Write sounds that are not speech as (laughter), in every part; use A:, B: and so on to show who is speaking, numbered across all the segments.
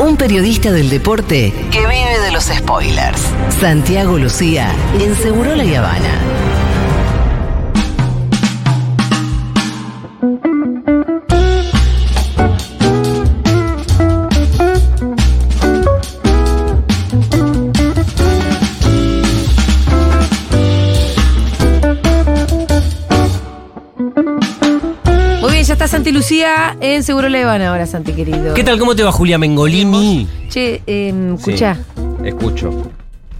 A: Un periodista del deporte que vive de los spoilers. Santiago Lucía en Seguro La Habana.
B: Lucía en Seguro Le van ahora, Santi querido.
C: ¿Qué tal? ¿Cómo te va Julia Mengolini?
B: Che, eh, escucha,
C: Escucho.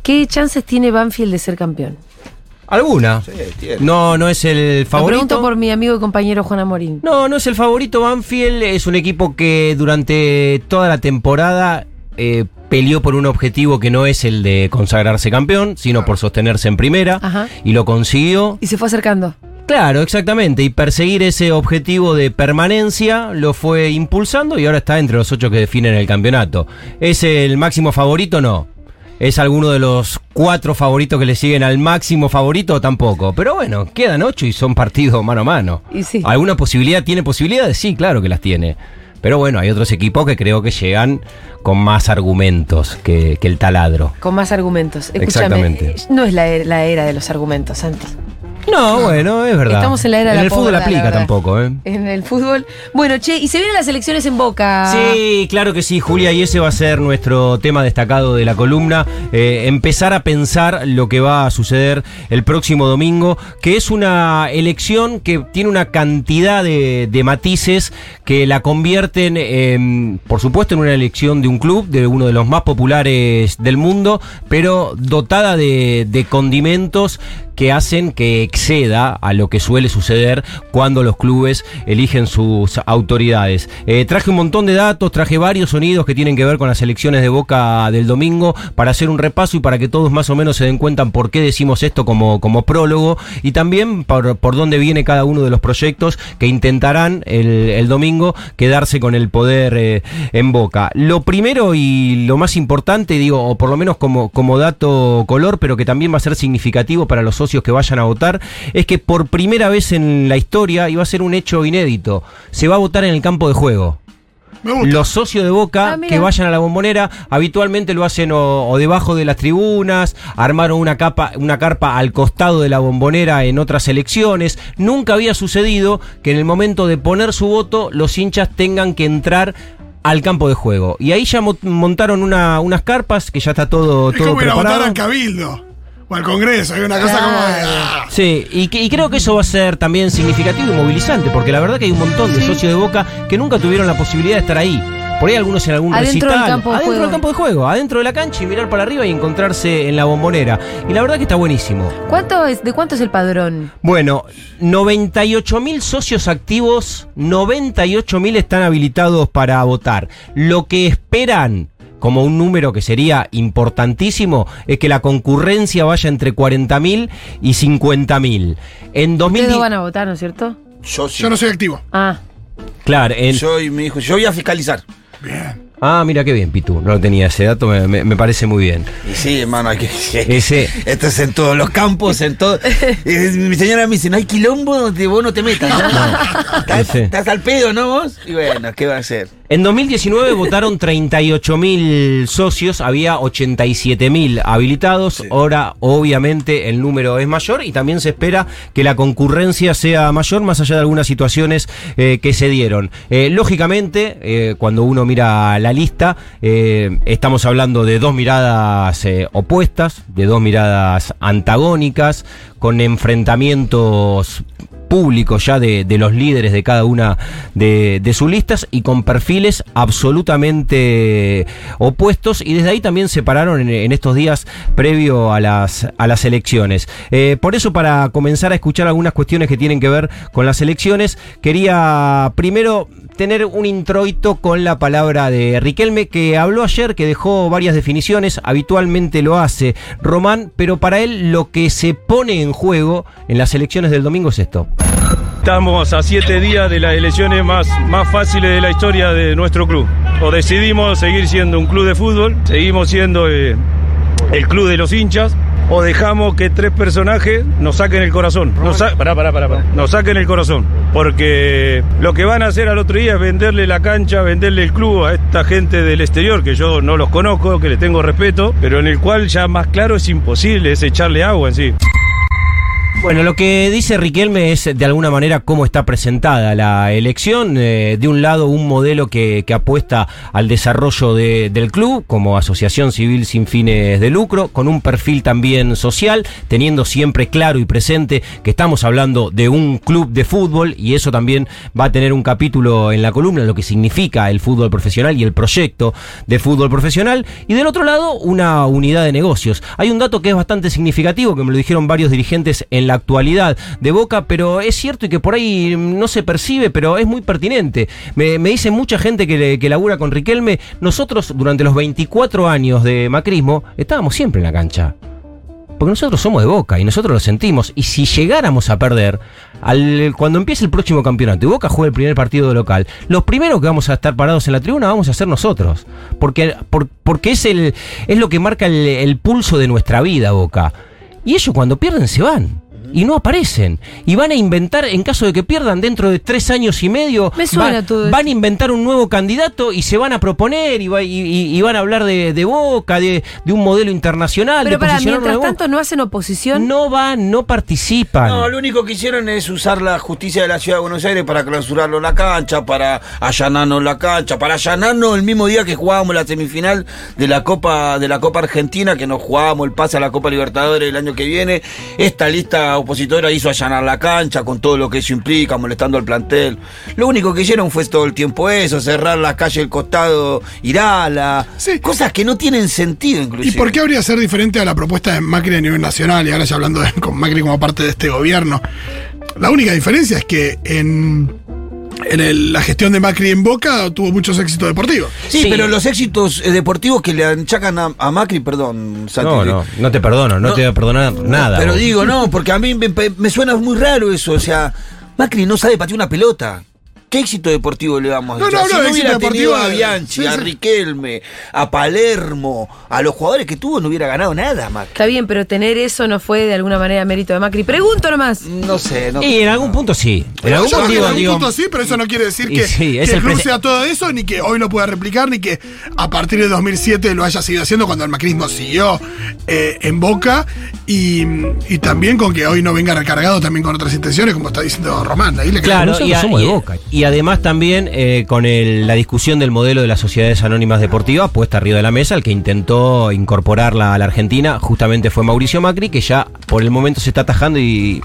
B: ¿qué chances tiene Banfield de ser campeón?
C: ¿Alguna? No, no es el
B: Lo
C: favorito.
B: pregunto por mi amigo y compañero Juan Amorín.
C: No, no es el favorito. Banfield es un equipo que durante toda la temporada eh, peleó por un objetivo que no es el de consagrarse campeón, sino por sostenerse en primera.
B: Ajá.
C: Y lo consiguió.
B: Y se fue acercando.
C: Claro, exactamente. Y perseguir ese objetivo de permanencia lo fue impulsando y ahora está entre los ocho que definen el campeonato. ¿Es el máximo favorito? No. ¿Es alguno de los cuatro favoritos que le siguen al máximo favorito? Tampoco. Pero bueno, quedan ocho y son partidos mano a mano.
B: Y sí.
C: ¿Alguna posibilidad? ¿Tiene posibilidades? Sí, claro que las tiene. Pero bueno, hay otros equipos que creo que llegan con más argumentos que, que el taladro.
B: Con más argumentos. Escúchame,
C: Exactamente.
B: eh, no es la era, la era de los argumentos, Santi.
C: No, bueno, es verdad.
B: Estamos en la era de
C: En
B: la
C: el fútbol
B: pobreza,
C: aplica tampoco, ¿eh?
B: En el fútbol. Bueno, che, y se vienen las elecciones en Boca.
C: Sí, claro que sí, Julia, y ese va a ser nuestro tema destacado de la columna. eh, empezar a pensar lo que va a suceder el próximo domingo, que es una elección que tiene una cantidad de, de matices que la convierten, en, por supuesto, en una elección de un club, de uno de los más populares del mundo, pero dotada de, de condimentos que hacen que exceda a lo que suele suceder cuando los clubes eligen sus autoridades. Eh, traje un montón de datos, traje varios sonidos que tienen que ver con las elecciones de Boca del domingo para hacer un repaso y para que todos más o menos se den cuenta por qué decimos esto como, como prólogo y también por, por dónde viene cada uno de los proyectos que intentarán el, el domingo quedarse con el poder eh, en Boca. Lo primero y lo más importante, digo, o por lo menos como, como dato color, pero que también va a ser significativo para los socios que vayan a votar, es que por primera vez en la historia, y va a ser un hecho inédito, se va a votar en el campo de juego.
D: Me gusta.
C: Los socios de Boca
B: Ah,
C: que vayan a la bombonera habitualmente lo hacen o, o debajo de las tribunas, armaron una capa, una carpa al costado de la bombonera en otras elecciones. Nunca había sucedido que en el momento de poner su voto los hinchas tengan que entrar al campo de juego. Y ahí ya mo- montaron una- unas carpas que ya está todo,
D: Es
C: todo
D: como ir a
C: preparado.
D: votar al Cabildo o al Congreso. Hay una cosa como de. ah.
C: Sí, y, que- y creo que eso va a ser también significativo y movilizante, porque la verdad que hay un montón de socios de Boca que nunca tuvieron la posibilidad de estar ahí. Por ahí algunos en algún
B: Adentro
C: recital.
B: del campo de
C: adentro
B: juego.
C: del campo de juego, adentro de la cancha y mirar para arriba y encontrarse en la bombonera. Y la verdad que está buenísimo.
B: ¿Cuánto es, ¿De cuánto es el padrón?
C: Bueno, 98 mil socios activos, 98 mil están habilitados para votar. Lo que esperan, como un número que sería importantísimo, es que la concurrencia vaya entre 40 mil y 50 mil. En
B: Ustedes
C: 2010...
B: no van a votar, ¿no es cierto?
E: Yo sí.
D: Yo no soy activo.
B: Ah,
C: Claro, en-
E: Yo y mi hijo. Yo voy a fiscalizar.
D: Bien.
C: Ah, mira qué bien, Pitu. No tenía ese dato, me, me- me parece muy bien.
E: Y sí, hermano, hay que. (laughs)
C: Ese-
E: Esto es en todos los campos, en todo. (laughs) Y mi señora me dice: No hay quilombo donde vos no te metas. ¿no? (laughs) Estás, al pedo, ¿no vos? Y bueno, ¿qué va a hacer?
C: En 2019 votaron 38 mil socios, había 87 mil habilitados. Ahora, obviamente, el número es mayor y también se espera que la concurrencia sea mayor, más allá de algunas situaciones eh, que se dieron. Eh, lógicamente, eh, cuando uno mira la lista, eh, estamos hablando de dos miradas eh, opuestas, de dos miradas antagónicas, con enfrentamientos públicos ya de, de los líderes de cada una de, de sus listas y con perfiles absolutamente opuestos y desde ahí también se pararon en, estos días previo a las, a las elecciones. Eh, por eso para comenzar a escuchar algunas cuestiones que tienen que ver con las elecciones, quería primero tener un introito con la palabra de Riquelme que habló ayer, que dejó varias definiciones, habitualmente lo hace Román, pero para él lo que se pone en juego en las elecciones del domingo es esto.
F: Estamos a siete días de las elecciones más, más fáciles de la historia de nuestro club. O decidimos seguir siendo un club de fútbol, seguimos siendo eh, el club de los hinchas, o dejamos que tres personajes nos saquen el corazón. Nos, sa- pará, pará, pará, pará. nos saquen el corazón. porque lo que van a hacer al otro día es venderle la cancha, venderle el club a esta gente del exterior, que yo no los conozco, que les tengo respeto, pero en el cual ya más claro es imposible, es echarle agua en sí.
C: Bueno, lo que dice Riquelme es de alguna manera cómo está presentada la elección. Eh, de un lado, un modelo que, que apuesta al desarrollo de- del club como asociación civil sin fines de lucro, con un perfil también social, teniendo siempre claro y presente que estamos hablando de un club de fútbol y eso también va a tener un capítulo en la columna, lo que significa el fútbol profesional y el proyecto de fútbol profesional. Y del otro lado, una unidad de negocios. Hay un dato que es bastante significativo, que me lo dijeron varios dirigentes en la actualidad de Boca, pero es cierto y que por ahí no se percibe, pero es muy pertinente. Me, me dice mucha gente que, le- que labura con Riquelme, nosotros durante los 24 años de macrismo estábamos siempre en la cancha. Porque nosotros somos de Boca y nosotros lo sentimos. Y si llegáramos a perder, al, cuando empiece el próximo campeonato y Boca juegue el primer partido de local, los primeros que vamos a estar parados en la tribuna vamos a ser nosotros. Porque, por- porque es, el, es lo que marca el pulso de nuestra vida, Boca. Y ellos cuando pierden se van. Y no aparecen. Y van a inventar, en caso de que pierdan dentro de tres años y medio,
B: Me suena
C: va-
B: todo esto.
C: van a inventar un nuevo candidato y se van a proponer y, va- y- y- y van a hablar de, de Boca, de, de un modelo internacional.
B: Pero
C: de
B: para, mientras tanto, ¿no hacen oposición?
C: No van, no participan.
E: No, lo único que hicieron es usar la justicia de la ciudad de Buenos Aires para clausurarlo la cancha, para allanarnos la cancha, para allanarnos el mismo día que jugábamos la semifinal de la Copa de la Copa Argentina, que nos jugábamos el pase a la Copa Libertadores el año que viene. Esta lista opositora hizo allanar la cancha con todo lo que eso implica, molestando al plantel. Lo único que hicieron fue todo el tiempo eso, cerrar la calle del costado Irala,
D: Sí.
E: cosas que no tienen sentido inclusive.
D: ¿Y por qué habría ser diferente a la propuesta de Macri a nivel nacional? Y ahora ya hablando de- con Macri como parte de este gobierno. La única diferencia es que en, en el- la gestión de Macri en Boca tuvo muchos éxitos deportivos.
E: Sí,
C: Sí.
E: pero los éxitos eh, deportivos que le achacan a, a Macri, perdón, Santi,
C: No, no, no te perdono, no,
E: No,
C: te voy a perdonar nada.
E: Pero
C: vos.
E: digo, no, porque a mí me, me suena muy raro eso. O sea, Macri no sabe patear una pelota. ¿Qué éxito deportivo le vamos a
D: No, no,
E: si
D: no,
E: hubiera tenido a Bianchi,
D: sí,
E: a. Riquelme, a Palermo, a los jugadores que tuvo, no hubiera ganado nada, Macri.
B: Está bien, pero tener eso no fue de alguna manera mérito de Macri. Pregunto nomás.
E: No sé, no
C: Y en algún punto sí. En algún
D: yo
C: digo,
D: en algún
C: digo,
D: punto sí, pero eso no quiere decir que,
C: sí, es prese-
D: sea todo eso, ni que hoy lo pueda replicar, ni que a partir de 2007 lo haya seguido haciendo cuando el macrismo siguió eh, en Boca, y, y también con que hoy no venga recargado también con otras intenciones, como está diciendo Román. Ahí le
C: Claro, y, a- somos de Boca. y además también eh, con la discusión del modelo de las sociedades anónimas deportivas puesta arriba de la mesa, el que intentó incorporarla a la Argentina justamente fue Mauricio Macri, que ya por el momento se está atajando y,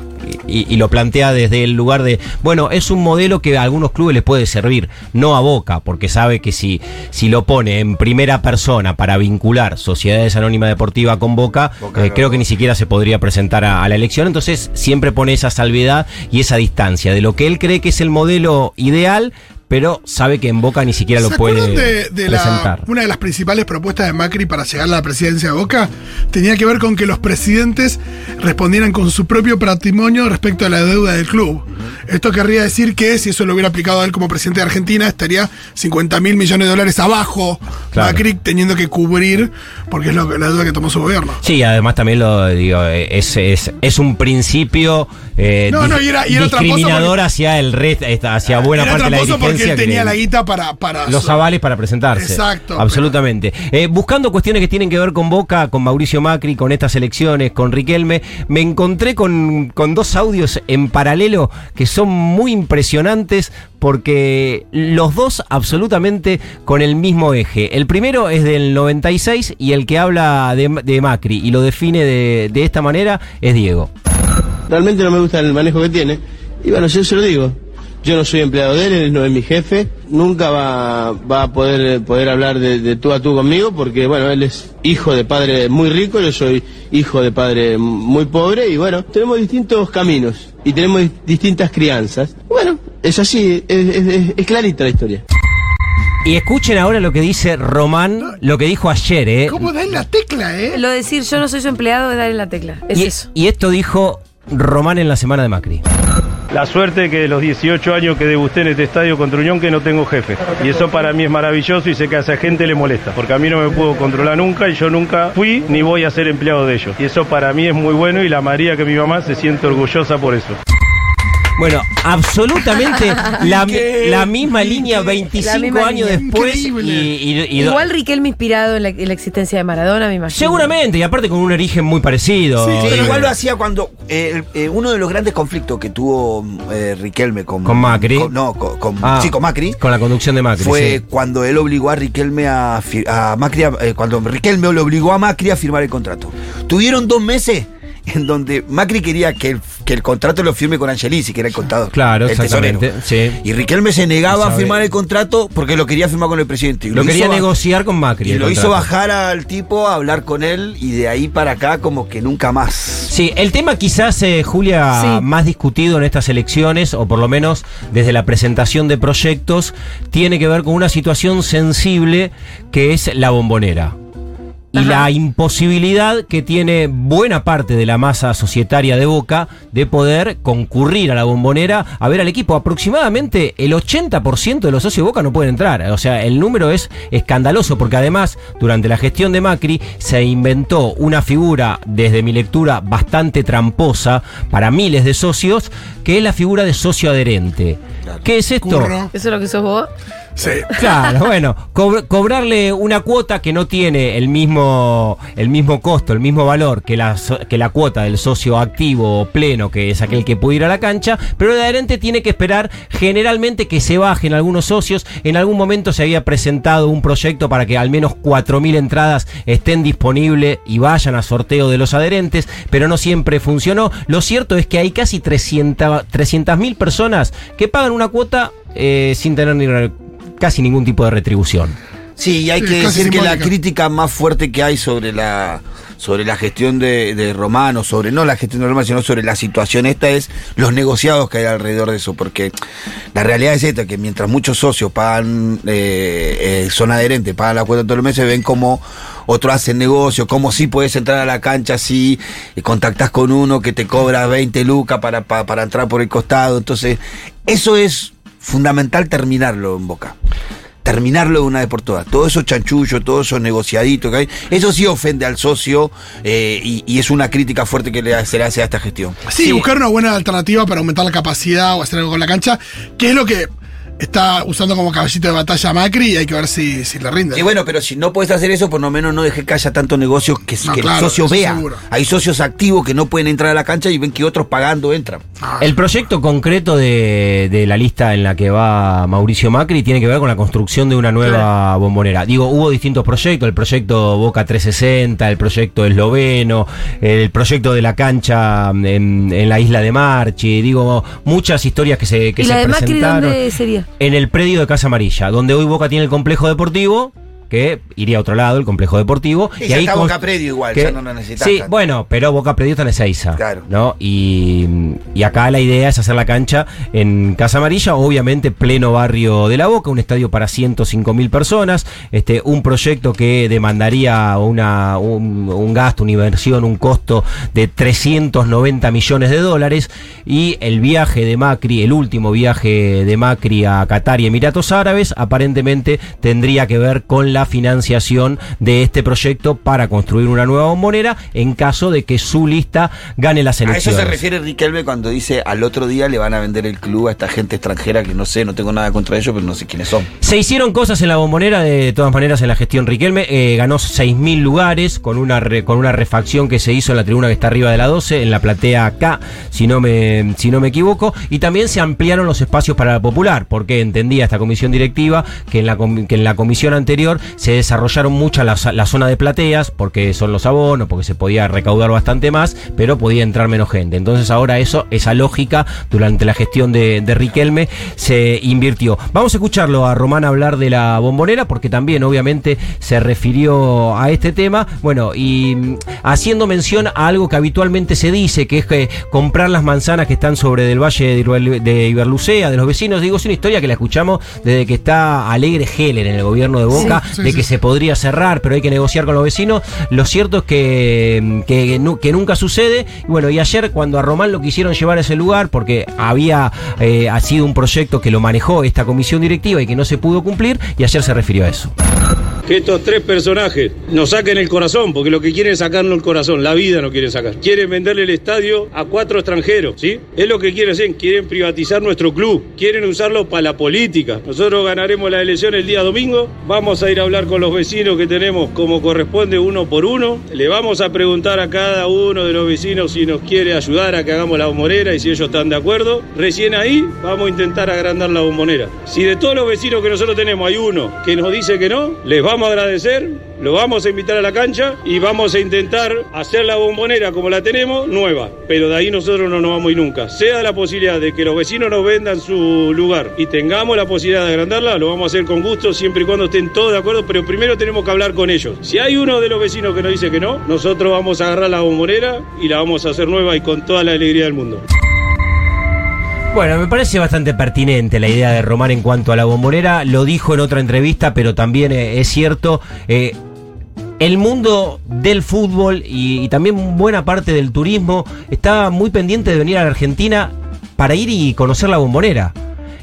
C: y- y lo plantea desde el lugar de, bueno, es un modelo que a algunos clubes les puede servir, no a Boca, porque sabe que si, si lo pone en primera persona para vincular sociedades anónimas deportivas con Boca, eh, creo que ni siquiera se podría presentar a, a la elección, entonces siempre pone esa salvedad y esa distancia de lo que él cree que es el modelo ideal, pero sabe que en Boca ni siquiera lo
D: ¿Se
C: puede
D: de, la-
C: presentar.
D: una de las principales propuestas de Macri para llegar a la presidencia de Boca? Tenía que ver con que los presidentes respondieran con su propio patrimonio respecto a la deuda del club. Esto querría decir que si eso lo hubiera aplicado a él como presidente de Argentina, estaría 50 mil millones de dólares abajo
C: Claro.
D: Macri teniendo que cubrir, porque es lo, la deuda que tomó su gobierno.
C: Sí, además también lo digo, es, es, es un principio eh,
D: No, no, y era- y era tramposo
C: discriminador
D: porque-
C: hacia el resto, hacia buena parte de la
D: tramposo
C: dirigencia.
D: él
C: que
D: tenía la guita para... para
C: los
D: su-
C: avales para presentarse.
D: Exacto,
C: Absolutamente. Eh, buscando cuestiones que tienen que ver con Boca, con Mauricio Macri, con estas elecciones, con Riquelme, me encontré con, con dos audios en paralelo que son muy impresionantes porque los dos absolutamente con el mismo eje. El primero es del 96 y el que habla de, de Macri y lo define de, de esta manera es Diego.
G: Realmente no me gusta el manejo que tiene. Y bueno, yo se lo digo. Yo no soy empleado de él, él no es mi jefe. Nunca va, va a poder, poder hablar de, de tú a tú conmigo porque, bueno, él es hijo de padre muy rico, yo soy hijo de padre muy pobre y, bueno, tenemos distintos caminos y tenemos dis- distintas crianzas. Bueno, es así, es, es- es- es clarita la historia.
C: Y escuchen ahora lo que dice Román, lo que dijo ayer, ¿eh?
D: ¿Cómo da en la tecla, eh?
B: Lo de decir yo no soy su empleado es dar en la tecla. Es
C: y,
B: eso.
C: y esto dijo Román en la semana de Macri.
F: La suerte que de los 18 años que debusté en este estadio contra Unión que no tengo jefe. Y eso para mí es maravilloso y sé que a esa gente le molesta, porque a mí no me puedo controlar nunca y yo nunca fui ni voy a ser empleado de ellos. Y eso para mí es muy bueno y la María que mi mamá se siente orgullosa por eso.
C: Bueno, absolutamente (laughs) la, la misma línea 25
B: La misma
C: años
B: línea.
C: después. Y, y- y-
B: Igual Riquelme inspirado en la, en la existencia de Maradona, me imagino.
C: Seguramente, y aparte con un origen muy parecido.
E: Sí,
C: Eh,
E: igual lo hacía cuando eh, eh, uno de los grandes conflictos que tuvo eh, Riquelme con,
C: Con Macri.
E: con- no, con, con-
C: Ah,
E: sí, con Macri.
C: Con la conducción de Macri.
E: fue
C: sí.
E: cuando él obligó a Riquelme a, a Macri, a- eh, cuando Riquelme lo obligó a Macri a firmar el contrato. Tuvieron dos meses en donde Macri quería que el, que el contrato lo firme con Angelici, que era el contador.
C: Claro,
E: el
C: exactamente.
E: tesorero.
C: Sí.
E: Y Riquelme se negaba a firmar el contrato porque lo quería firmar con el presidente. Y
C: Lo quería negociar con Macri.
E: Y lo hizo bajar al tipo a hablar con él y de ahí para acá como que nunca más.
C: Sí, el tema quizás, eh, Julia,
B: Sí.
C: más discutido en estas elecciones, o por lo menos desde la presentación de proyectos, tiene que ver con una situación sensible que es la bombonera. Y
B: Ajá.
C: la imposibilidad que tiene buena parte de la masa societaria de Boca de poder concurrir a la bombonera a ver al equipo. Aproximadamente el 80% de los socios de Boca no pueden entrar. O sea, el número es escandaloso porque además, durante la gestión de Macri, se inventó una figura, desde mi lectura, bastante tramposa para miles de socios, que es la figura de socio adherente. ¿Qué es esto?
D: Curro.
B: ¿Eso es lo que sos vos? (laughs)
C: Claro, bueno, cobr- cobrarle una cuota que no tiene el mismo, el mismo costo, el mismo valor que la, que la cuota del socio activo o pleno, que es aquel que puede ir a la cancha, pero el adherente tiene que esperar generalmente que se bajen algunos socios. En algún momento se había presentado un proyecto para que al menos 4.000 entradas estén disponibles y vayan a sorteo de los adherentes, pero no siempre funcionó. Lo cierto es que hay casi 300 300.000 personas que pagan una cuota eh, sin tener ni casi ningún tipo de retribución.
E: Sí, y hay
D: Sí,
E: que decir que la crítica más fuerte que hay sobre la sobre la gestión de, de Romano, sobre no la gestión de Romano, sino sobre la situación esta es los negociados que hay alrededor de eso, porque la realidad es esta, que mientras muchos socios pagan, eh, eh, son adherentes, pagan la cuota todos los meses, ven como otros hacen negocio, como si puedes entrar a la cancha si eh, contactás con uno que te cobra 20 lucas para, para, para entrar por el costado, entonces eso es fundamental terminarlo en Boca terminarlo de una vez por todas. Todo eso chanchullo, todo eso negociadito que hay, eso sí ofende al socio eh, y, y es una crítica fuerte que le, se le hace a esta gestión.
D: Sí, buscar una buena alternativa para aumentar la capacidad o hacer algo con la cancha, que es lo que está usando como caballito de batalla Macri y hay que ver si, si le rinde.
E: Sí, bueno, pero si no puedes hacer eso, por lo menos no dejes que haya tanto negocio que,
D: No,
E: que
D: claro,
E: el socio vea.
D: seguro.
E: Hay socios activos que no pueden entrar a la cancha y ven que otros pagando entran.
D: Ah,
C: El proyecto concreto de, de la lista en la que va Mauricio Macri tiene que ver con la construcción de una nueva bombonera. Digo, hubo distintos proyectos, el proyecto Boca 360, el proyecto esloveno, el proyecto de la cancha en, en la isla de Marchi, digo, muchas historias que se, que
B: ¿Y
C: se
B: la de Macri
C: presentaron.
B: dónde sería?
C: En el predio de Casa Amarilla, donde hoy Boca tiene el complejo deportivo, que iría a otro lado, el complejo deportivo.
E: Y ya está
C: cons-
E: Boca Predio igual,
C: que-
E: ya no lo necesitas
C: Sí,
E: tanto.
C: bueno, pero Boca Predio está en Ezeiza.
E: Claro.
C: ¿no? Y, y acá la idea es hacer la cancha en Casa Amarilla, obviamente pleno barrio de la Boca, un estadio para 105 mil personas, este, un proyecto que demandaría una, un, un gasto, una inversión, un costo de 390 millones de dólares y el viaje de Macri, el último viaje de Macri a Qatar y Emiratos Árabes, aparentemente tendría que ver con la financiación de este proyecto para construir una nueva bombonera en caso de que su lista gane las
E: A eso
C: elecciones.
E: se refiere Riquelme cuando dice al otro día le van a vender el club a esta gente extranjera que no sé, no tengo nada contra ellos, pero no sé quiénes son.
C: Se hicieron cosas en la bombonera, de todas maneras, en la gestión Riquelme. eh, ganó 6.000 lugares con una, re- con una refacción que se hizo en la tribuna que está arriba de la 12, en la platea acá, si no, me, si no me equivoco. Y también se ampliaron los espacios para la popular, porque entendía esta comisión directiva que en la, que en la comisión anterior se desarrollaron muchas las la zona de plateas, porque son los abonos, porque se podía recaudar bastante más, pero podía entrar menos gente. Entonces ahora eso, esa lógica, durante la gestión de, de Riquelme, se invirtió. Vamos a escucharlo a Román hablar de la bombonera, porque también obviamente se refirió a este tema. Bueno, y mm, haciendo mención a algo que habitualmente se dice, que es que comprar las manzanas que están sobre del valle de Iberlu- de Iberlucea, de los vecinos, digo, es una historia que la escuchamos desde que está Alegre Heller en el gobierno de Boca, de
D: sí,
C: que se podría cerrar, pero hay que negociar con los vecinos. Lo cierto es que, que nunca sucede. Y bueno, y ayer cuando a Román lo quisieron llevar a ese lugar, porque había eh, ha sido un proyecto que lo manejó esta comisión directiva y que no se pudo cumplir, y ayer se refirió a eso.
F: Que estos tres personajes nos saquen el corazón, porque lo que quieren es sacarnos el corazón, la vida no quieren sacar. Quieren venderle el estadio a cuatro extranjeros, ¿sí? Es lo que quieren hacer, quieren privatizar nuestro club, quieren usarlo para la política. Nosotros ganaremos la elección el día domingo, vamos a ir a hablar con los vecinos que tenemos como corresponde uno por uno, le vamos a preguntar a cada uno de los vecinos si nos quiere ayudar a que hagamos la bombonera y si ellos están de acuerdo. Recién ahí vamos a intentar agrandar la bombonera. Si de todos los vecinos que nosotros tenemos hay uno que nos dice que no, les vamos a agradecer, lo vamos a invitar a la cancha y vamos a intentar hacer la bombonera como la tenemos, nueva. Pero de ahí nosotros no nos vamos a ir nunca. Sea la posibilidad de que los vecinos nos vendan su lugar y tengamos la posibilidad de agrandarla, lo vamos a hacer con gusto siempre y cuando estén todos de acuerdo, pero primero tenemos que hablar con ellos. Si hay uno de los vecinos que nos dice que no, nosotros vamos a agarrar la bombonera y la vamos a hacer nueva y con toda la alegría del mundo.
C: Bueno, me parece bastante pertinente la idea de Román en cuanto a la bombonera. Lo dijo en otra entrevista, pero también eh, es cierto. eh, el mundo del fútbol y, y también buena parte del turismo está muy pendiente de venir a la Argentina para ir y conocer la bombonera.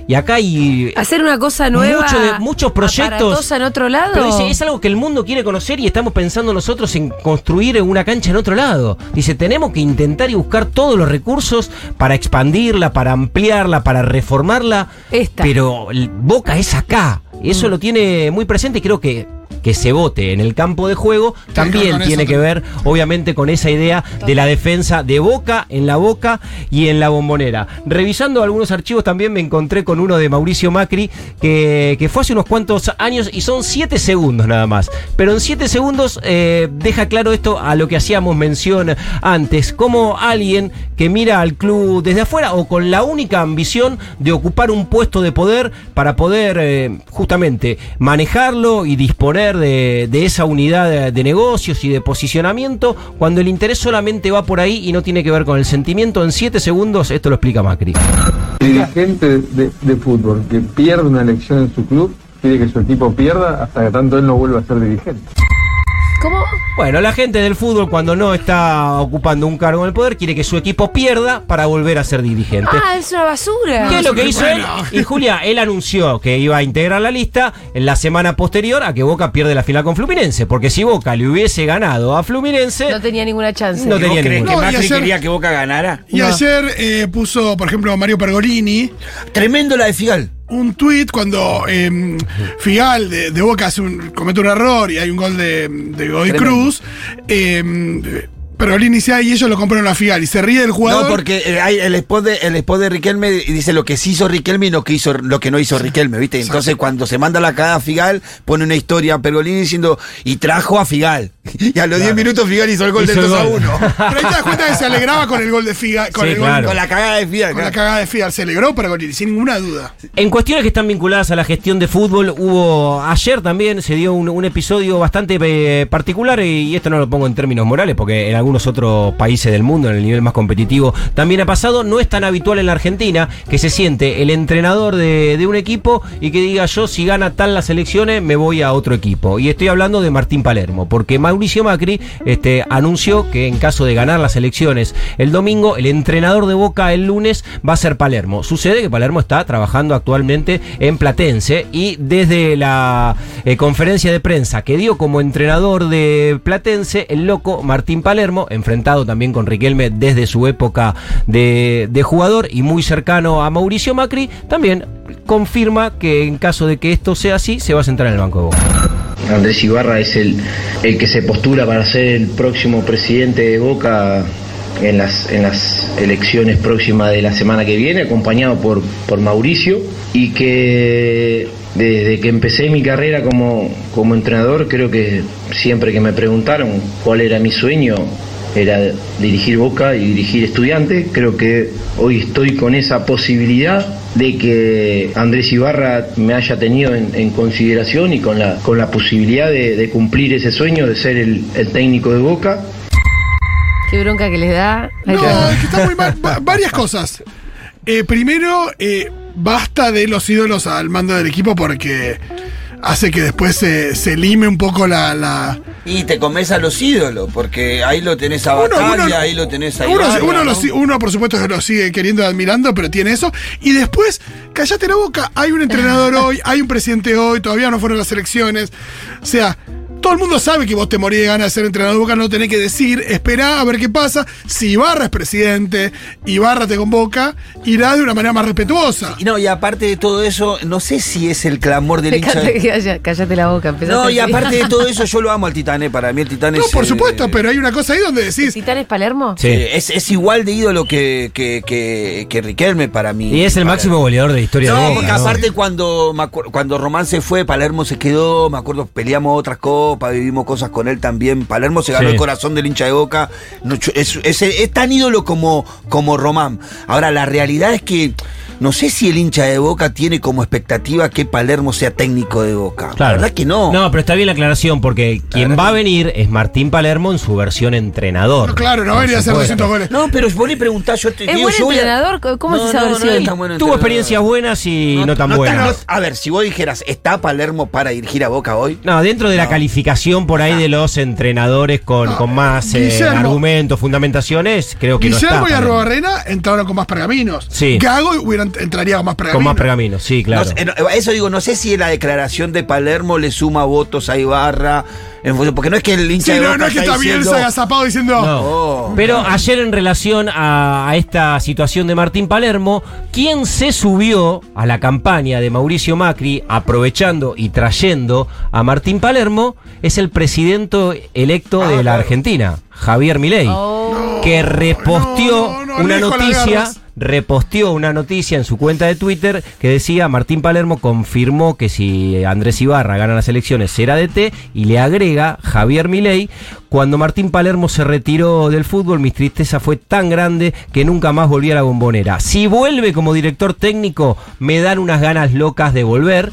C: Y acá hay
B: Hacer una cosa nueva.
C: Mucho de- muchos proyectos.
B: en otro lado.
C: Pero dice, es algo que el mundo quiere conocer y estamos pensando nosotros en construir una cancha en otro lado. Dice, tenemos que intentar y buscar todos los recursos para expandirla, para ampliarla, para reformarla.
B: Esta.
C: Pero Boca es acá. Eso lo tiene muy presente y creo que que se vote en el campo de juego también
D: eso
C: tiene que ver obviamente con esa idea de la defensa de Boca en la Boca y en la Bombonera. Revisando algunos archivos también me encontré con uno de Mauricio Macri que, que fue hace unos cuantos años y son siete segundos nada más. Pero en siete segundos eh, deja claro esto a lo que hacíamos mención antes, como alguien que mira al club desde afuera o con la única ambición de ocupar un puesto de poder para poder eh, justamente manejarlo y disponer de, esa unidad de, de negocios y de posicionamiento cuando el interés solamente va por ahí y no tiene que ver con el sentimiento. En siete segundos esto lo explica Macri.
H: dirigente de, de fútbol que pierde una elección en su club quiere que su equipo pierda hasta que tanto él no vuelva a ser dirigente.
B: ¿Cómo?
C: Bueno, la gente del fútbol cuando no está ocupando un cargo en el poder quiere que su equipo pierda para volver a ser dirigente.
B: Ah, es una basura.
C: ¿Qué es lo que hizo él? Y Julia, él anunció que iba a integrar la lista en la semana posterior a que Boca pierde la final con Fluminense. Porque si Boca le hubiese ganado a Fluminense,
B: No tenía ninguna chance.
C: No
E: ¿Vos
C: tenía
E: crees
C: ninguna.
E: que
D: No, y
E: Macri
D: ayer-
E: quería que Boca ganara?
D: Y ayer eh, puso, por ejemplo, Mario Pergolini
E: Tremendo la de Figal.
D: Un tuit cuando eh, Figal de, de Boca hace un, comete un error y hay un gol de, de Godoy. Cruz. Eh, Pergolini dice, y ellos lo compraron a Figal y se ríe del jugador.
E: No, porque eh, hay el spot de, el spot de Riquelme dice lo que sí hizo Riquelme y lo que, hizo, lo que no hizo Riquelme, ¿viste? Entonces cuando se manda la cagada a Figal, pone una historia a Pergolini diciendo, y trajo a Figal. (laughs) Y a los 10 minutos Figal hizo el gol
C: Hizo
E: del
C: el
E: 2 a
C: gol.
E: 1.
D: Pero ahí te das cuenta que se alegraba con el gol de Figal. Con
C: Sí,
D: el gol-
C: claro.
E: Con la cagada de Figal.
D: con la cagada de Figal. Se alegró Pergolini, sin ninguna duda.
C: En cuestiones que están vinculadas a la gestión de fútbol, hubo ayer también se dio un, un episodio bastante eh, particular y esto no lo pongo en términos morales porque en algunos otros países del mundo, en el nivel más competitivo, también ha pasado. No es tan habitual en la Argentina que se siente el entrenador de, un equipo y que diga yo si gana tal las elecciones me voy a otro equipo. Y estoy hablando de Martín Palermo, porque Mauricio Macri este, anunció que en caso de ganar las elecciones el domingo, el entrenador de Boca el lunes va a ser Palermo. Sucede que Palermo está trabajando actualmente en Platense y desde la eh, conferencia de prensa que dio como entrenador de Platense, el loco Martín Palermo, enfrentado también con Riquelme desde su época de, jugador y muy cercano a Mauricio Macri, también confirma que en caso de que esto sea así, se va a sentar en el banco de Boca.
I: Andrés Ibarra es el, el que se postula para ser el próximo presidente de Boca en las, en las elecciones próximas de la semana que viene, acompañado por, por Mauricio, y que desde que empecé mi carrera como, como entrenador, creo que siempre que me preguntaron cuál era mi sueño, era dirigir Boca y dirigir estudiantes. Creo que hoy estoy con esa posibilidad de que Andrés Ibarra me haya tenido en, en consideración y con la, con la posibilidad de, de cumplir ese sueño de ser el, el técnico de Boca.
B: Qué bronca que les da.
D: No, que está muy mal. Va- varias cosas. Eh, primero, eh, basta de los ídolos al mando del equipo porque hace que después se, se lime un poco la. la-
E: Y te comes a los ídolos, porque ahí lo tenés a Batalla,
D: uno-
E: ahí lo tenés a
D: Uno,
E: Ibarra,
D: uno, uno, por supuesto, que lo sigue queriendo y admirando, pero tiene eso. Y después, callate la boca. Hay un entrenador (laughs) hoy, hay un presidente hoy, todavía no fueron las elecciones. O sea. Todo el mundo sabe que vos te morís de ganas de ser entrenador de Boca, no tenés que decir, esperá a ver qué pasa. Si Ibarra es presidente, Ibarra te convoca, irá de una manera más respetuosa.
E: Y no, y aparte de todo eso, no sé si es el clamor del hincha.
B: Cállate,
E: de-
B: calla- cállate la boca.
E: No, y aparte de todo eso, yo lo amo al Titané. Para mí el Titané
D: No,
E: es.
D: por
E: eh,
D: supuesto, pero hay una cosa ahí donde decís,
B: ¿Titanes Palermo?
C: Sí.
E: eh, es, es igual de ídolo que, que, que, que Riquelme para mí.
C: Y es el
E: Para-
C: máximo goleador de la historia
E: No,
C: de
E: porque.
C: ¿no?
E: aparte cuando, cuando Román se fue, Palermo se quedó, me acuerdo, peleamos otras copas, vivimos cosas con él también. Palermo se ganó
C: Sí.
E: el corazón del hincha de Boca. No, es, es- es tan ídolo como, como Román. Ahora, la realidad es que no sé si el hincha de Boca tiene como expectativa que Palermo sea técnico de Boca. La verdad que no.
C: No, pero está bien la aclaración porque quien va a venir es Martín Palermo en su versión entrenador.
D: no, claro, no
C: Por
D: venía a hacer
C: supuesto.
D: 200 goles.
E: No, pero vos le preguntás, yo te
B: ¿Es
E: digo,
B: buen
E: yo a-
B: entrenador? ¿Cómo es esa
E: no,
B: versión?
E: No, es tan buen
C: Tuvo experiencias buenas y no, tan buenas.
E: no- a ver, si vos dijeras, ¿está Palermo para dirigir a Boca hoy?
C: No, dentro de la calificación por ahí de los entrenadores con, con más eh,
D: Guillermo.
C: argumentos, fundamentaciones, creo que no está.
D: Guillermo y. Arrobarrena entraron con más pergaminos.
C: Sí.
D: Gago hubieran- entraría con más pergaminos.
C: Con más pergaminos, sí, claro.
E: No eh, eso digo, no sé si la declaración de Palermo le suma votos a Ibarra, porque no es que el hincha
D: Sí,
E: de
D: no,
E: Boca
D: no es que
E: está
D: bien agazapado diciendo.
C: No.
E: Oh.
C: Pero ayer en relación a, a esta situación de Martín Palermo, quien se subió a la campaña de Mauricio Macri aprovechando y trayendo a Martín Palermo es el presidente electo
E: Ah,
C: de la
E: claro.
C: Argentina, Javier Milei,
B: Oh.
C: que reposteó
D: no, no,
C: una noticia. Reposteó una noticia en su cuenta de Twitter que decía Martín Palermo confirmó que si Andrés Ibarra gana las elecciones será DT y le agrega Javier Milei cuando Martín Palermo se retiró del fútbol mi tristeza fue tan grande que nunca más volví a la bombonera. Si vuelve como director técnico me dan unas ganas locas de volver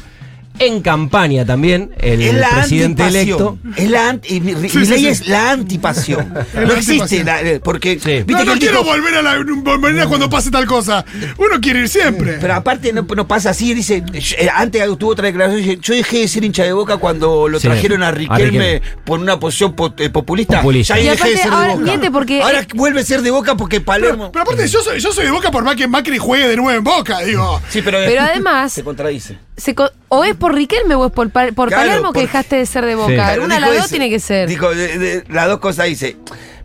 C: en campaña también el
E: es la
C: presidente electo
E: Es la anti, y mi- mi
D: sí,
E: ley
D: sí.
E: es la antipasión. (laughs) no existe, la- eh, porque
C: Sí.
E: viste
D: No,
E: que
D: no
E: él
D: quiero volver a la bombonera cuando pase tal cosa. Uno quiere ir siempre.
E: Pero aparte no, no pasa así, dice, eh, antes tuvo otra declaración, dice, yo dejé de ser hincha de boca cuando lo
C: Sí,
E: trajeron a
C: a
E: Riquelme, por una posición po- eh, populista.
C: Populista.
E: Ya
B: Y
E: dejé de ser de
B: ahora
E: boca.
B: miente porque-
E: Ahora vuelve a ser de boca porque Palermo.
D: pero, pero aparte, yo soy, yo soy de boca por más que Macri juegue de nuevo en boca, digo.
E: sí, pero,
B: Pero además- (laughs)
E: se contradice.
B: Se co- o es por Riquelme o es por, por
E: Claro,
B: Palermo que dejaste de ser de Boca.
E: Claro,
B: Una de las dos tiene que ser.
E: Dijo, de- de- las dos cosas dice.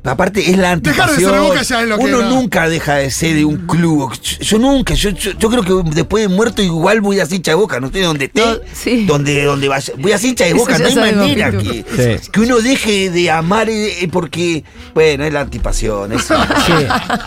E: Aparte es la
D: anticipación. De boca ya es lo
E: Uno nunca deja de ser de un club. Yo nunca, yo, creo que después de muerto igual voy a ser hincha de boca. No estoy donde esté,
B: no, sí.
E: donde, donde vaya. Voy a ser hincha de boca. No hay manera que, que, uno deje de amar eh, porque, bueno, es la antipasión. Eso. (laughs)
C: Sí.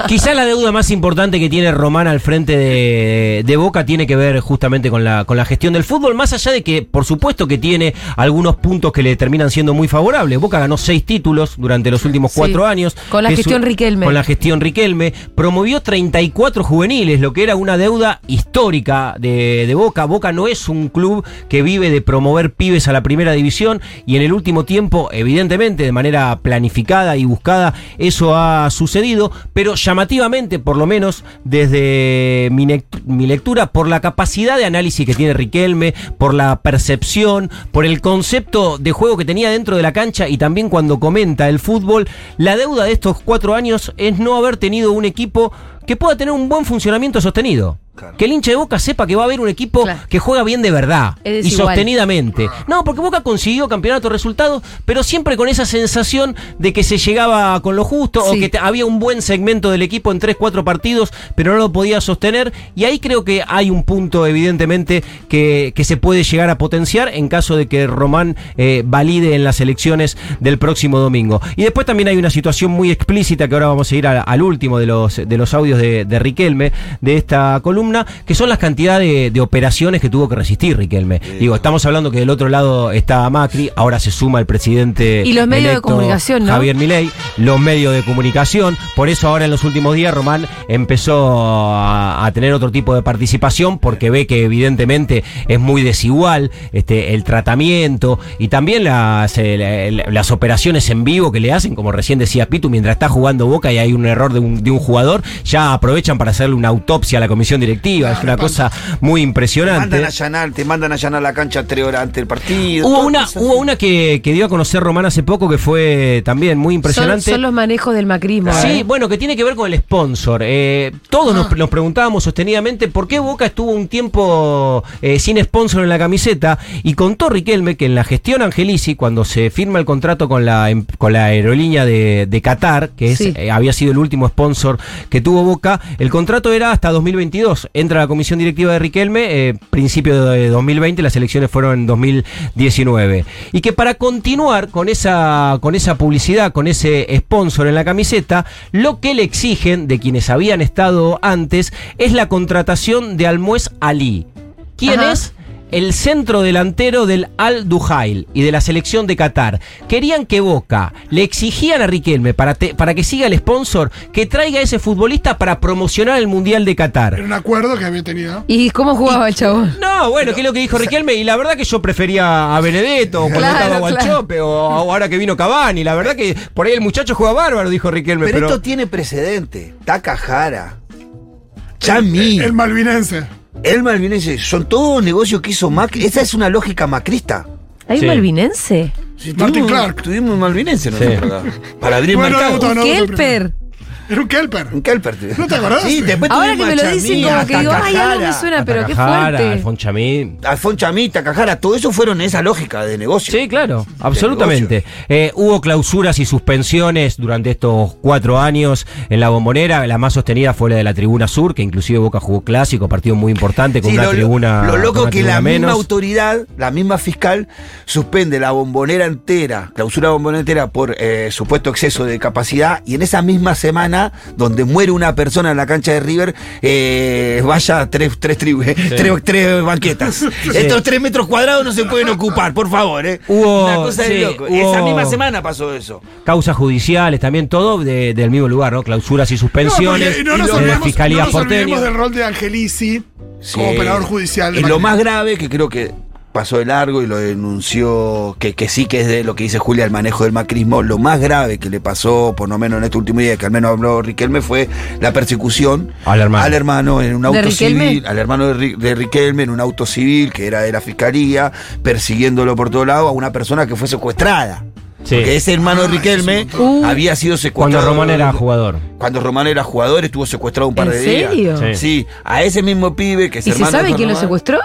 C: Quizá la deuda más importante que tiene Román al frente de, de, Boca tiene que ver justamente con la, con la gestión del fútbol, más allá de que, por supuesto, que tiene algunos puntos que le terminan siendo muy favorables. Boca ganó seis títulos durante los últimos cuatro años.
B: Con la gestión
C: su,
B: Riquelme.
C: Con la gestión Riquelme. Promovió 34 juveniles, lo que era una deuda histórica de, de Boca. Boca no es un club que vive de promover pibes a la primera división y en el último tiempo, evidentemente, de manera planificada y buscada, eso ha sucedido, pero llamativamente, por lo menos desde mi, mi lectura, por la capacidad de análisis que tiene Riquelme, por la percepción, por el concepto de juego que tenía dentro de la cancha y también cuando comenta el fútbol, la deuda de estos cuatro años es no haber tenido un equipo que pueda tener un buen funcionamiento sostenido.
E: Claro.
C: Que el hincha de Boca sepa que va a haber un equipo
B: Claro.
C: que juega bien de verdad y sostenidamente. No, porque Boca consiguió campeonato resultados, pero siempre con esa sensación de que se llegaba con lo justo o que había un buen segmento del equipo en 3, 4 partidos, pero no lo podía sostener. Y ahí creo que hay un punto, evidentemente, que, que se puede llegar a potenciar en caso de que Román eh, valide en las elecciones del próximo domingo. Y después también hay una situación muy explícita que ahora vamos a ir a- al último de los, de los audios de, de Riquelme, de esta columna, que son las cantidades de, de operaciones que tuvo que resistir Riquelme. Digo, estamos hablando que del otro lado está Macri, ahora se suma el presidente.
B: Y los medios de comunicación, ¿no?
C: Javier Milei, los medios de comunicación. Por eso ahora en los últimos días Román empezó a, a tener otro tipo de participación porque ve que evidentemente es muy desigual este, el tratamiento y también las, eh, la- las operaciones en vivo que le hacen, como recién decía Pitu, mientras está jugando Boca y hay un error de un, de un jugador, ya aprovechan para hacerle una autopsia a la comisión directiva directiva. es una cosa muy
E: Te
C: impresionante.
E: mandan a allanar, te mandan a allanar la cancha tres horas antes del partido.
C: Hubo una, hubo una que, que dio a conocer Román hace poco que fue también muy impresionante.
B: son los manejos del macrismo.
C: Sí,
B: ¿eh?
C: bueno, que tiene que ver con el sponsor. Eh, todos nos, nos preguntábamos sostenidamente por qué Boca estuvo un tiempo eh, sin sponsor en la camiseta y contó Riquelme que en la gestión Angelici, cuando se firma el contrato con la, em- con la aerolínea de, de Qatar, que es,
B: Sí.
C: eh, había sido el último sponsor que tuvo Boca, el contrato era hasta 2022. Entra la comisión directiva de Riquelme, eh, principio de 2020, las elecciones fueron en 2019. Y que para continuar con esa, con esa publicidad, con ese sponsor en la camiseta, lo que le exigen de quienes habían estado antes es la contratación de Almuez Ali. ¿Quién
B: Ajá.
C: es? El centro delantero del Al Duhail y de la selección de Qatar. Querían que Boca le exigían a Riquelme para, te- para que siga el sponsor que traiga a ese futbolista para promocionar el Mundial de Qatar.
D: Era un acuerdo que había tenido.
B: ¿Y cómo jugaba el chabón?
C: No, bueno, ¿qué es lo que dijo Riquelme? Y la verdad que yo prefería a Benedetto, cuando
B: Claro,
C: estaba
B: claro.
C: Gualchope, o, o ahora que vino Cavani. La verdad que por ahí el muchacho juega bárbaro, dijo Riquelme.
E: Pero,
C: Pero,
E: esto tiene precedente. Takahara. Chami.
D: El malvinense.
E: El malvinense. Son todos negocios que hizo Macri. Esa es una lógica macrista.
B: ¿Hay
C: Sí.
B: un malvinense?
E: Sí,
D: Martin Clark.
E: Tuvimos un malvinense nosotros acá. Para abrir
D: Bueno,
E: mercado.
D: no, no, no,
B: Kelper.
D: Era un Kelper.
E: Un Kelper. tuvimos.
D: ¿No te acordás?
E: Sí, después
B: Ahora que me lo dicen como que digo, ay, algo me suena, pero qué fuerte.
C: Alfon Chamí.
E: Alfon Chamí, Takahara, todo eso fueron esa lógica de negocio.
C: Sí, claro, absolutamente. Eh, hubo clausuras y suspensiones durante estos cuatro años en la bombonera. La más sostenida fue la de la tribuna sur, que inclusive Boca jugó clásico, partido muy importante con
E: Sí,
C: una
E: lo,
C: tribuna.
E: lo loco que la misma autoridad, la misma fiscal, suspende la bombonera entera, clausura la bombonera entera por eh, supuesto exceso de capacidad y en esa misma semana, donde muere una persona en la cancha de River, eh, vaya tres, tres, tribu- (laughs) eh, tres, tres banquetas. (laughs) Estos tres metros cuadrados no se pueden ocupar, por favor. Eh.
C: Hubo-
E: una cosa de loco.
C: hubo-
E: Esa misma semana pasó eso.
C: Causas judiciales, también todo de- del mismo lugar, ¿no? Clausuras y
D: No,
C: suspensiones
D: no nos olvidemos,
C: Fiscalía
D: no nos olvidemos
C: porteña.
D: del rol de Angelici como operador judicial.
E: Y lo más grave, que creo que pasó de largo y lo denunció, que, que sí que es de lo que dice Julia, el manejo del macrismo, lo más grave que le pasó, por lo menos en este último día, que al menos habló Riquelme, fue la persecución
C: Al hermano.
E: en un
B: ¿De
E: auto
B: Riquelme?
E: civil, al hermano de, Ri- de Riquelme en un auto civil que era de la fiscalía, persiguiéndolo por todo lado a una persona que fue secuestrada.
C: Sí.
E: Porque ese hermano de
D: Ah,
E: Riquelme
B: montón.
E: había sido secuestrado.
C: Cuando Román era jugador.
E: Cuando Román era jugador, estuvo secuestrado un par
B: ¿En
E: de días.
B: serio?
C: Sí.
E: Sí, a ese mismo pibe que es
B: ¿Y se
E: hermano
B: sabe quién lo secuestró?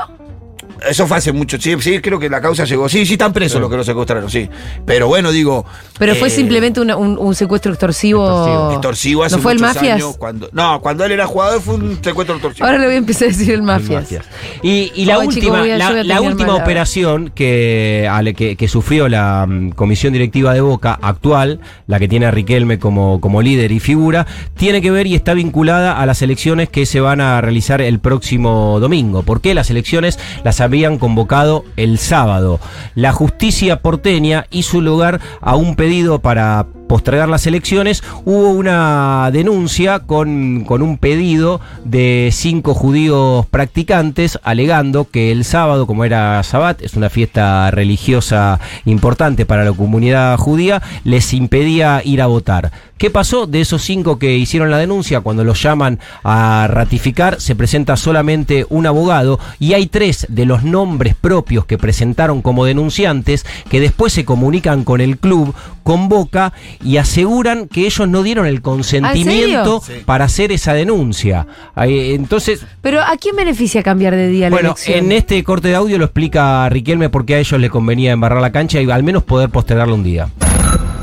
E: Eso fue hace mucho tiempo. Sí, creo que la causa llegó. Sí, sí, están presos los que lo secuestraron, sí. Pero bueno, digo.
B: Pero fue
E: eh,
B: simplemente un, un secuestro extorsivo.
C: Extorsivo.
E: Extorsivo hace
B: ¿No fue el
E: muchos
B: Mafias?
E: años. Cuando, no, cuando él era jugador fue un secuestro extorsivo.
B: Ahora le voy a empezar a decir el mafias.
C: Mafias. Y, y la última, la, última operación que, ale- que, que sufrió la mm, comisión directiva de Boca actual, la que tiene a Riquelme como, como líder y figura, tiene que ver y está vinculada a las elecciones que se van a realizar el próximo domingo. ¿Por qué las elecciones las habían convocado el sábado? La justicia porteña hizo lugar a un pedido para postergar las elecciones, hubo una denuncia con, con un pedido de cinco judíos practicantes alegando que el sábado, como era Sabbat, es una fiesta religiosa importante para la comunidad judía, les impedía ir a votar. ¿Qué pasó? De esos cinco que hicieron la denuncia, cuando los llaman a ratificar, se presenta solamente un abogado y hay tres de los nombres propios que presentaron como denunciantes que después se comunican con el club, con Boca y aseguran que ellos no dieron el consentimiento?
E: Sí.
C: para hacer esa denuncia. Entonces,
B: Pero ¿a quién beneficia cambiar de día la
C: bueno,
B: elección?
C: en este corte de audio lo explica Riquelme por qué a ellos les convenía embarrar la cancha y al menos poder postergarlo un día.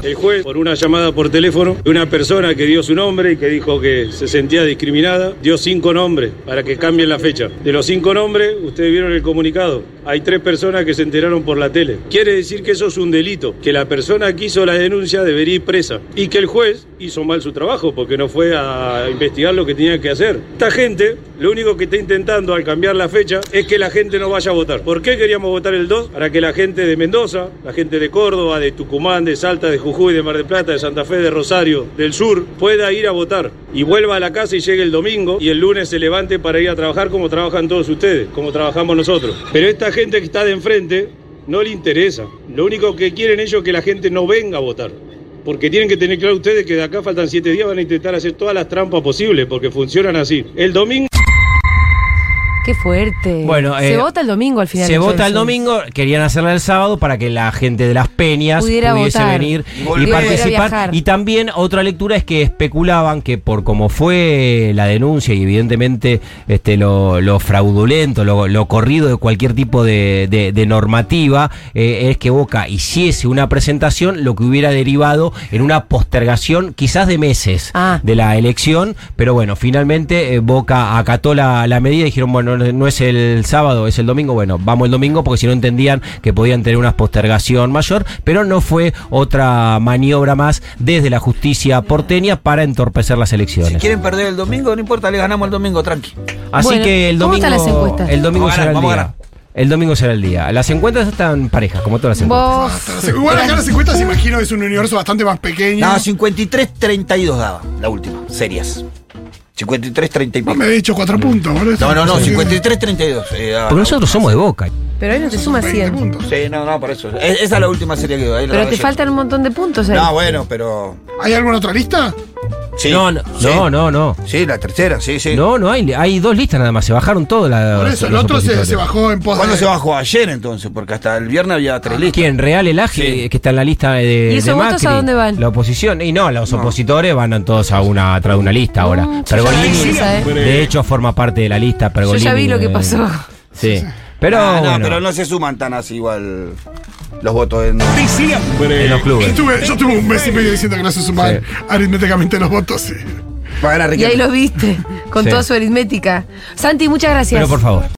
F: El juez, por una llamada por teléfono de una persona que dio su nombre y que dijo que se sentía discriminada, dio cinco nombres para que cambien la fecha. De los cinco nombres, ustedes vieron el comunicado. Hay tres personas que se enteraron por la tele. Quiere decir que eso es un delito, que la persona que hizo la denuncia debería ir presa y que el juez hizo mal su trabajo porque no fue a investigar lo que tenía que hacer. Esta gente, lo único que está intentando al cambiar la fecha es que la gente no vaya a votar. ¿Por qué queríamos votar el 2? Para que la gente de Mendoza, la gente de Córdoba, de Tucumán, de Salta, de Jujuy, de Mar del Plata, de Santa Fe, de Rosario, del sur, pueda ir a votar y vuelva a la casa y llegue el domingo y el lunes se levante para ir a trabajar como trabajan todos ustedes, como trabajamos nosotros. Pero esta gente que está de enfrente no le interesa. Lo único que quieren ellos es que la gente no venga a votar. Porque tienen que tener claro ustedes que de acá faltan siete días, van a intentar hacer todas las trampas posibles, porque funcionan así. El domingo
B: Qué fuerte.
C: Bueno,
B: se
C: eh,
B: vota el domingo al final.
C: Se vota el domingo, querían hacerla el sábado para que la gente de las peñas
B: Pudiera
C: pudiese
B: votar.
C: venir
E: Y
C: participar. Y también otra lectura es que especulaban que por cómo fue la denuncia y evidentemente este, lo, lo fraudulento, lo, lo corrido de cualquier tipo de, de- de normativa, eh, es que Boca hiciese una presentación, lo que hubiera derivado en una postergación quizás de meses
B: Ah.
C: de la elección, pero bueno, finalmente eh, Boca acató la, la medida y dijeron, bueno, no, no es el sábado, es el domingo, bueno, vamos el domingo porque si no entendían que podían tener una postergación mayor, pero no fue otra maniobra más desde la justicia porteña para entorpecer las
E: Si
C: elecciones.
E: quieren perder el domingo, no importa, le ganamos el domingo, tranqui.
C: Así
B: Bueno,
C: que el
B: ¿cómo
C: domingo,
B: están las encuestas?
C: el domingo
E: Vamos
C: será
E: ganar,
C: el día.
E: ganar.
C: El domingo será el día. Las encuestas están parejas, como todas las encuestas.
D: Igual acá las encuestas, imagino, es un universo bastante más pequeño.
E: No, 53-32 daba la última, serias. 53-30 y
D: No
E: pico.
D: me he dicho cuatro puntos, boludo.
E: No, no, no,
D: Sí.
E: 53-32. eh, daba
C: Porque nosotros somos de Boca.
B: Pero ahí no te suma
D: 20
B: 100.
D: puntos.
E: Sí, no, no, por eso. Es- esa es la última serie que ahí la
B: Pero te faltan un montón de puntos ahí.
E: No, bueno, pero.
D: ¿Hay alguna otra lista?
E: Sí,
C: No, no,
E: sí.
C: no, no, no.
E: Sí, la tercera, sí, sí.
C: No, no hay, hay dos listas nada más, se bajaron todas las.
D: Por eso, el
C: los
D: otro se, se bajó en pos
E: ¿Cuándo
D: de-
E: se bajó? Ayer entonces, porque hasta el viernes había tres listas.
C: ¿Quién? Real Elaje,
E: Sí.
C: que está en la lista de.
B: ¿Y esos
C: de
B: votos
C: Macri.
B: a dónde van?
C: La oposición. Y no, los opositores van todos a una, atrás de una lista ahora.
B: Yo
C: Pergolini,
B: ¿eh?
C: de hecho, forma parte de la lista.
B: Yo
C: Pergolini,
B: ya vi lo que
C: eh,
B: pasó.
C: Sí. Pero,
E: Ah, no,
C: bueno,
E: pero no se suman tan así igual los votos en.
C: en los clubes.
D: Estuve- yo tuve un mes y medio diciendo que no se suman
C: Sí.
D: aritméticamente los votos. y-
E: Va a ganar
B: Y
E: Riquelme.
B: ahí lo viste, con
C: Sí.
B: toda su aritmética. Santi, muchas gracias.
C: Pero por favor.